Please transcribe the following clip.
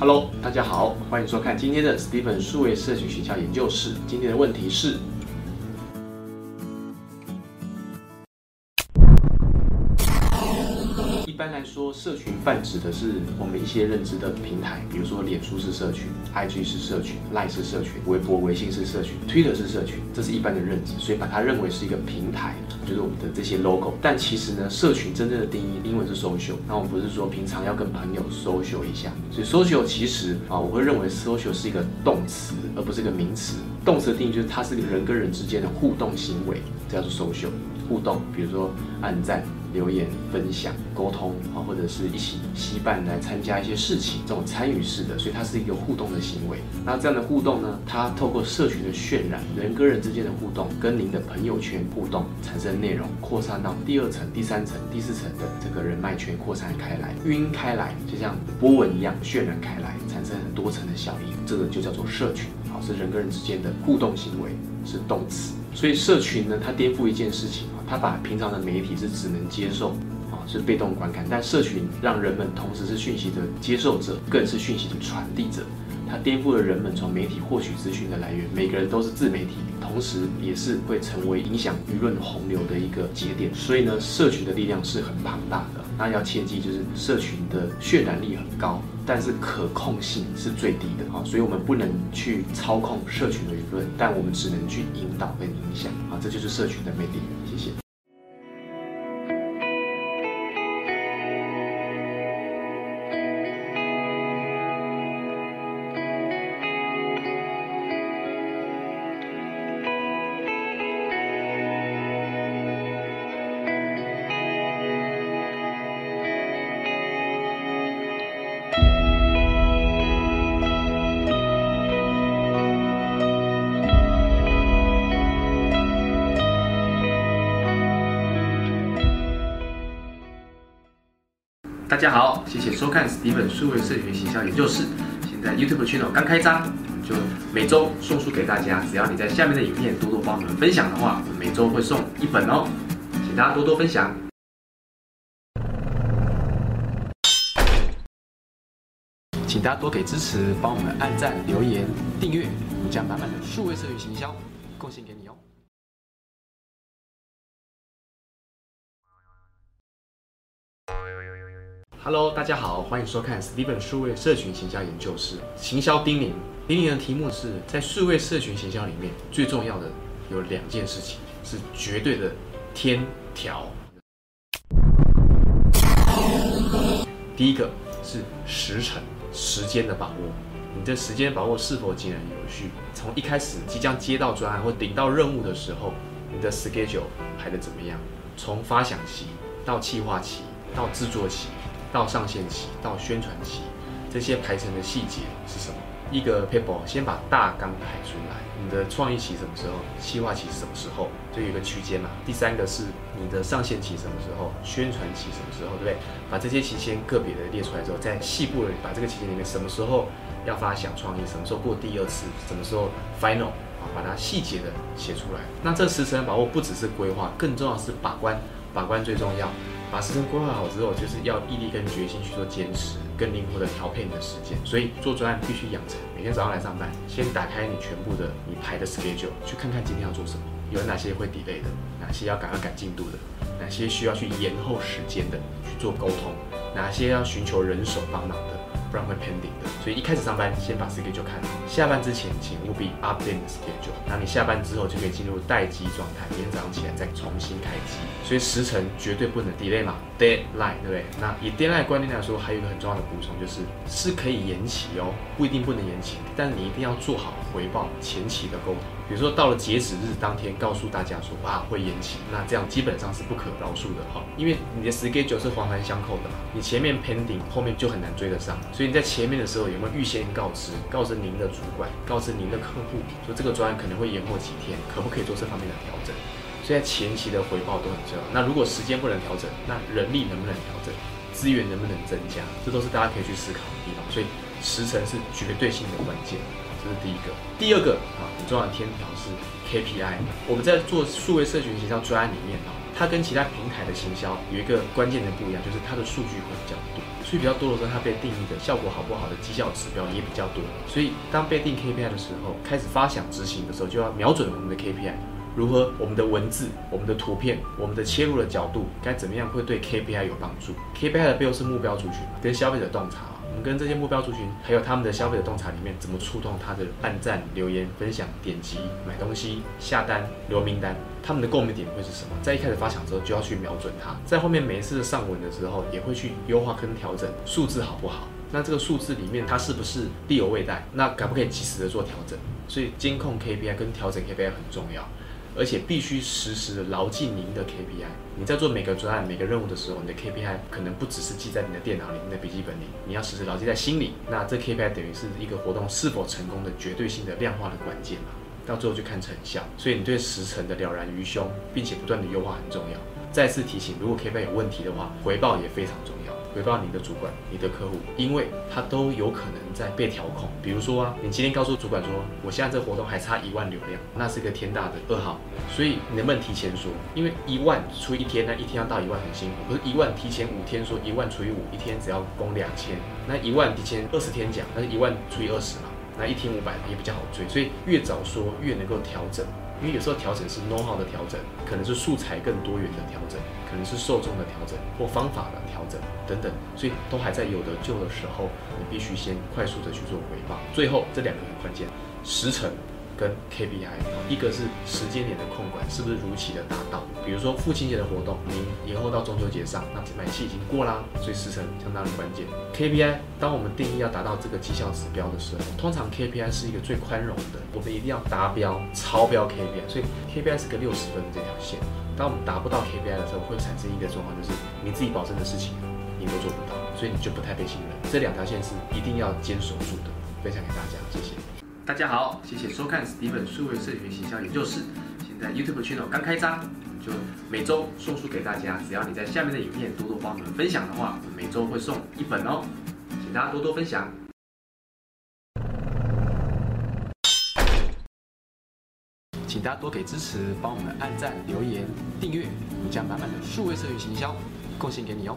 Hello，大家好，欢迎收看今天的 Steven 数位社群学校研究室。今天的问题是。一般来说，社群泛指的是我们一些认知的平台，比如说脸书是社群，IG 是社群，Line 是社群，微博、微信是社群，Twitter 是社群，这是一般的认知，所以把它认为是一个平台，就是我们的这些 logo。但其实呢，社群真正的定义，英文是 social。那我们不是说平常要跟朋友 social 一下，所以 social 其实啊，我会认为 social 是一个动词，而不是一个名词。动词的定义就是它是人跟人之间的互动行为，这叫做 social 互动。比如说按赞。留言、分享、沟通啊，或者是一起吸伴来参加一些事情，这种参与式的，所以它是一个互动的行为。那这样的互动呢，它透过社群的渲染，人跟人之间的互动，跟您的朋友圈互动，产生内容，扩散到第二层、第三层、第四层的这个人脉圈扩散开来，晕开来，就像波纹一样渲染开来，产生很多层的效应。这个就叫做社群，是人跟人之间的互动行为，是动词。所以社群呢，它颠覆一件事情。啊，它把平常的媒体是只能接受啊，是被动观看，但社群让人们同时是讯息的接受者，更是讯息的传递者。它颠覆了人们从媒体获取资讯的来源，每个人都是自媒体，同时也是会成为影响舆论洪流的一个节点。所以呢，社群的力量是很庞大的。那要切记，就是社群的渲染力很高，但是可控性是最低的啊。所以我们不能去操控社群的舆论，但我们只能去引导跟影响啊。这就是社群的魅力。谢谢。大家好，谢谢收看 Steven 数位社群行销研究室。现在 YouTube channel 刚开张，就每周送书给大家。只要你在下面的影片多多帮我们分享的话，每周会送一本哦，请大家多多分享。请大家多给支持，帮我们按赞、留言、订阅，我们将满满的数位社群行销贡献给你哦。Hello，大家好，欢迎收看 Steven 数位社群行销研究室行销叮咛。叮咛的题目是在数位社群行销里面最重要的有两件事情，是绝对的天条。第一个是时程，时间的把握。你的时间把握是否井然有序？从一开始即将接到专案或领到任务的时候，你的 schedule 排的怎么样？从发想期到企划期到制作期。到上线期到宣传期，这些排程的细节是什么？一个 paper 先把大纲排出来，你的创意期什么时候，企划期什么时候，就有一个区间嘛。第三个是你的上线期什么时候，宣传期什么时候，对不对？把这些期先个别的列出来之后，在细部的把这个期间里面什么时候要发想创意，什么时候过第二次，什么时候 final 啊，把它细节的写出来。那这时程把握不只是规划，更重要是把关，把关最重要。把时间规划好之后，就是要毅力跟决心去做坚持，更灵活的调配你的时间。所以做专案必须养成，每天早上来上班，先打开你全部的你排的 schedule，去看看今天要做什么，有哪些会 delay 的，哪些要赶快赶进度的，哪些需要去延后时间的去做沟通，哪些要寻求人手帮忙的。不然会 pending 的，所以一开始上班先把 schedule 看好，下班之前请务必 update schedule，那你下班之后就可以进入待机状态，明天早上起来再重新开机。所以时辰绝对不能 delay 嘛，deadline 对不对？那以 deadline 观念来说，还有一个很重要的补充就是是可以延期哦，不一定不能延期，但你一定要做好回报前期的沟通。比如说到了截止日当天，告诉大家说啊会延期，那这样基本上是不可饶恕的哈，因为你的 schedule 是环环相扣的嘛，你前面 pending，后面就很难追得上，所以你在前面的时候有没有预先告知，告知您的主管，告知您的客户，说这个专案可能会延后几天，可不可以做这方面的调整？所以在前期的回报都很重要。那如果时间不能调整，那人力能不能调整？资源能不能增加？这都是大家可以去思考的地方。所以时程是绝对性的关键。这是第一个，第二个啊，很重要的天条是 KPI。我们在做数位社群营销专案里面啊，它跟其他平台的行销有一个关键的不一样，就是它的数据会比较多，数据比较多的时候，它被定义的效果好不好的绩效指标也比较多。所以当被定 KPI 的时候，开始发想执行的时候，就要瞄准我们的 KPI，如何我们的文字、我们的图片、我们的切入的角度该怎么样会对 KPI 有帮助？KPI 的背后是目标族群跟消费者洞察。我们跟这些目标族群，还有他们的消费者洞察里面，怎么触动他的按赞、留言、分享、点击、买东西、下单、留名单，他们的共鸣点会是什么？在一开始发想之后，就要去瞄准它，在后面每一次的上文的时候，也会去优化跟调整数字好不好？那这个数字里面它是不是力有未逮？那可不可以及时的做调整？所以监控 KPI 跟调整 KPI 很重要。而且必须实时的牢记您的 KPI。你在做每个专案、每个任务的时候，你的 KPI 可能不只是记在你的电脑里、你的笔记本里，你要时时牢记在心里。那这 KPI 等于是一个活动是否成功的绝对性的量化的关键嘛？到最后就看成效。所以你对时程的了然于胸，并且不断的优化很重要。再次提醒，如果 KPI 有问题的话，回报也非常重要。回报你的主管、你的客户，因为他都有可能在被调控。比如说啊，你今天告诉主管说，我现在这活动还差一万流量，那是一个天大的噩耗。所以你能不能提前说？因为一万除一天，那一天要到一万很辛苦。可是一万提前五天说，一万除以五，一天只要供两千，那一万提前二十天讲，那是一万除以二十嘛，那一天五百也比较好追。所以越早说越能够调整。因为有时候调整是 know how 的调整，可能是素材更多元的调整，可能是受众的调整或方法的调整等等，所以都还在有的救的时候，你必须先快速的去做回报。最后这两个很关键，时辰。跟 KPI，一个是时间点的控管是不是如期的达到？比如说父亲节的活动，您延后到中秋节上，那买气已经过啦，所以时辰相当的关键。KPI，当我们定义要达到这个绩效指标的时候，通常 KPI 是一个最宽容的，我们一定要达标、超标 KPI，所以 KPI 是个六十分的这条线。当我们达不到 KPI 的时候，会产生一个状况，就是你自己保证的事情你都做不到，所以你就不太被信任。这两条线是一定要坚守住的。分享给大家，谢谢。大家好，谢谢收看史蒂芬数位社群行销研究室。现在 YouTube channel 刚开张，就每周送书给大家。只要你在下面的影片多多帮我们分享的话，每周会送一本哦，请大家多多分享。请大家多给支持，帮我们按赞、留言、订阅，我们将满满的数位社群行销贡献给你哦。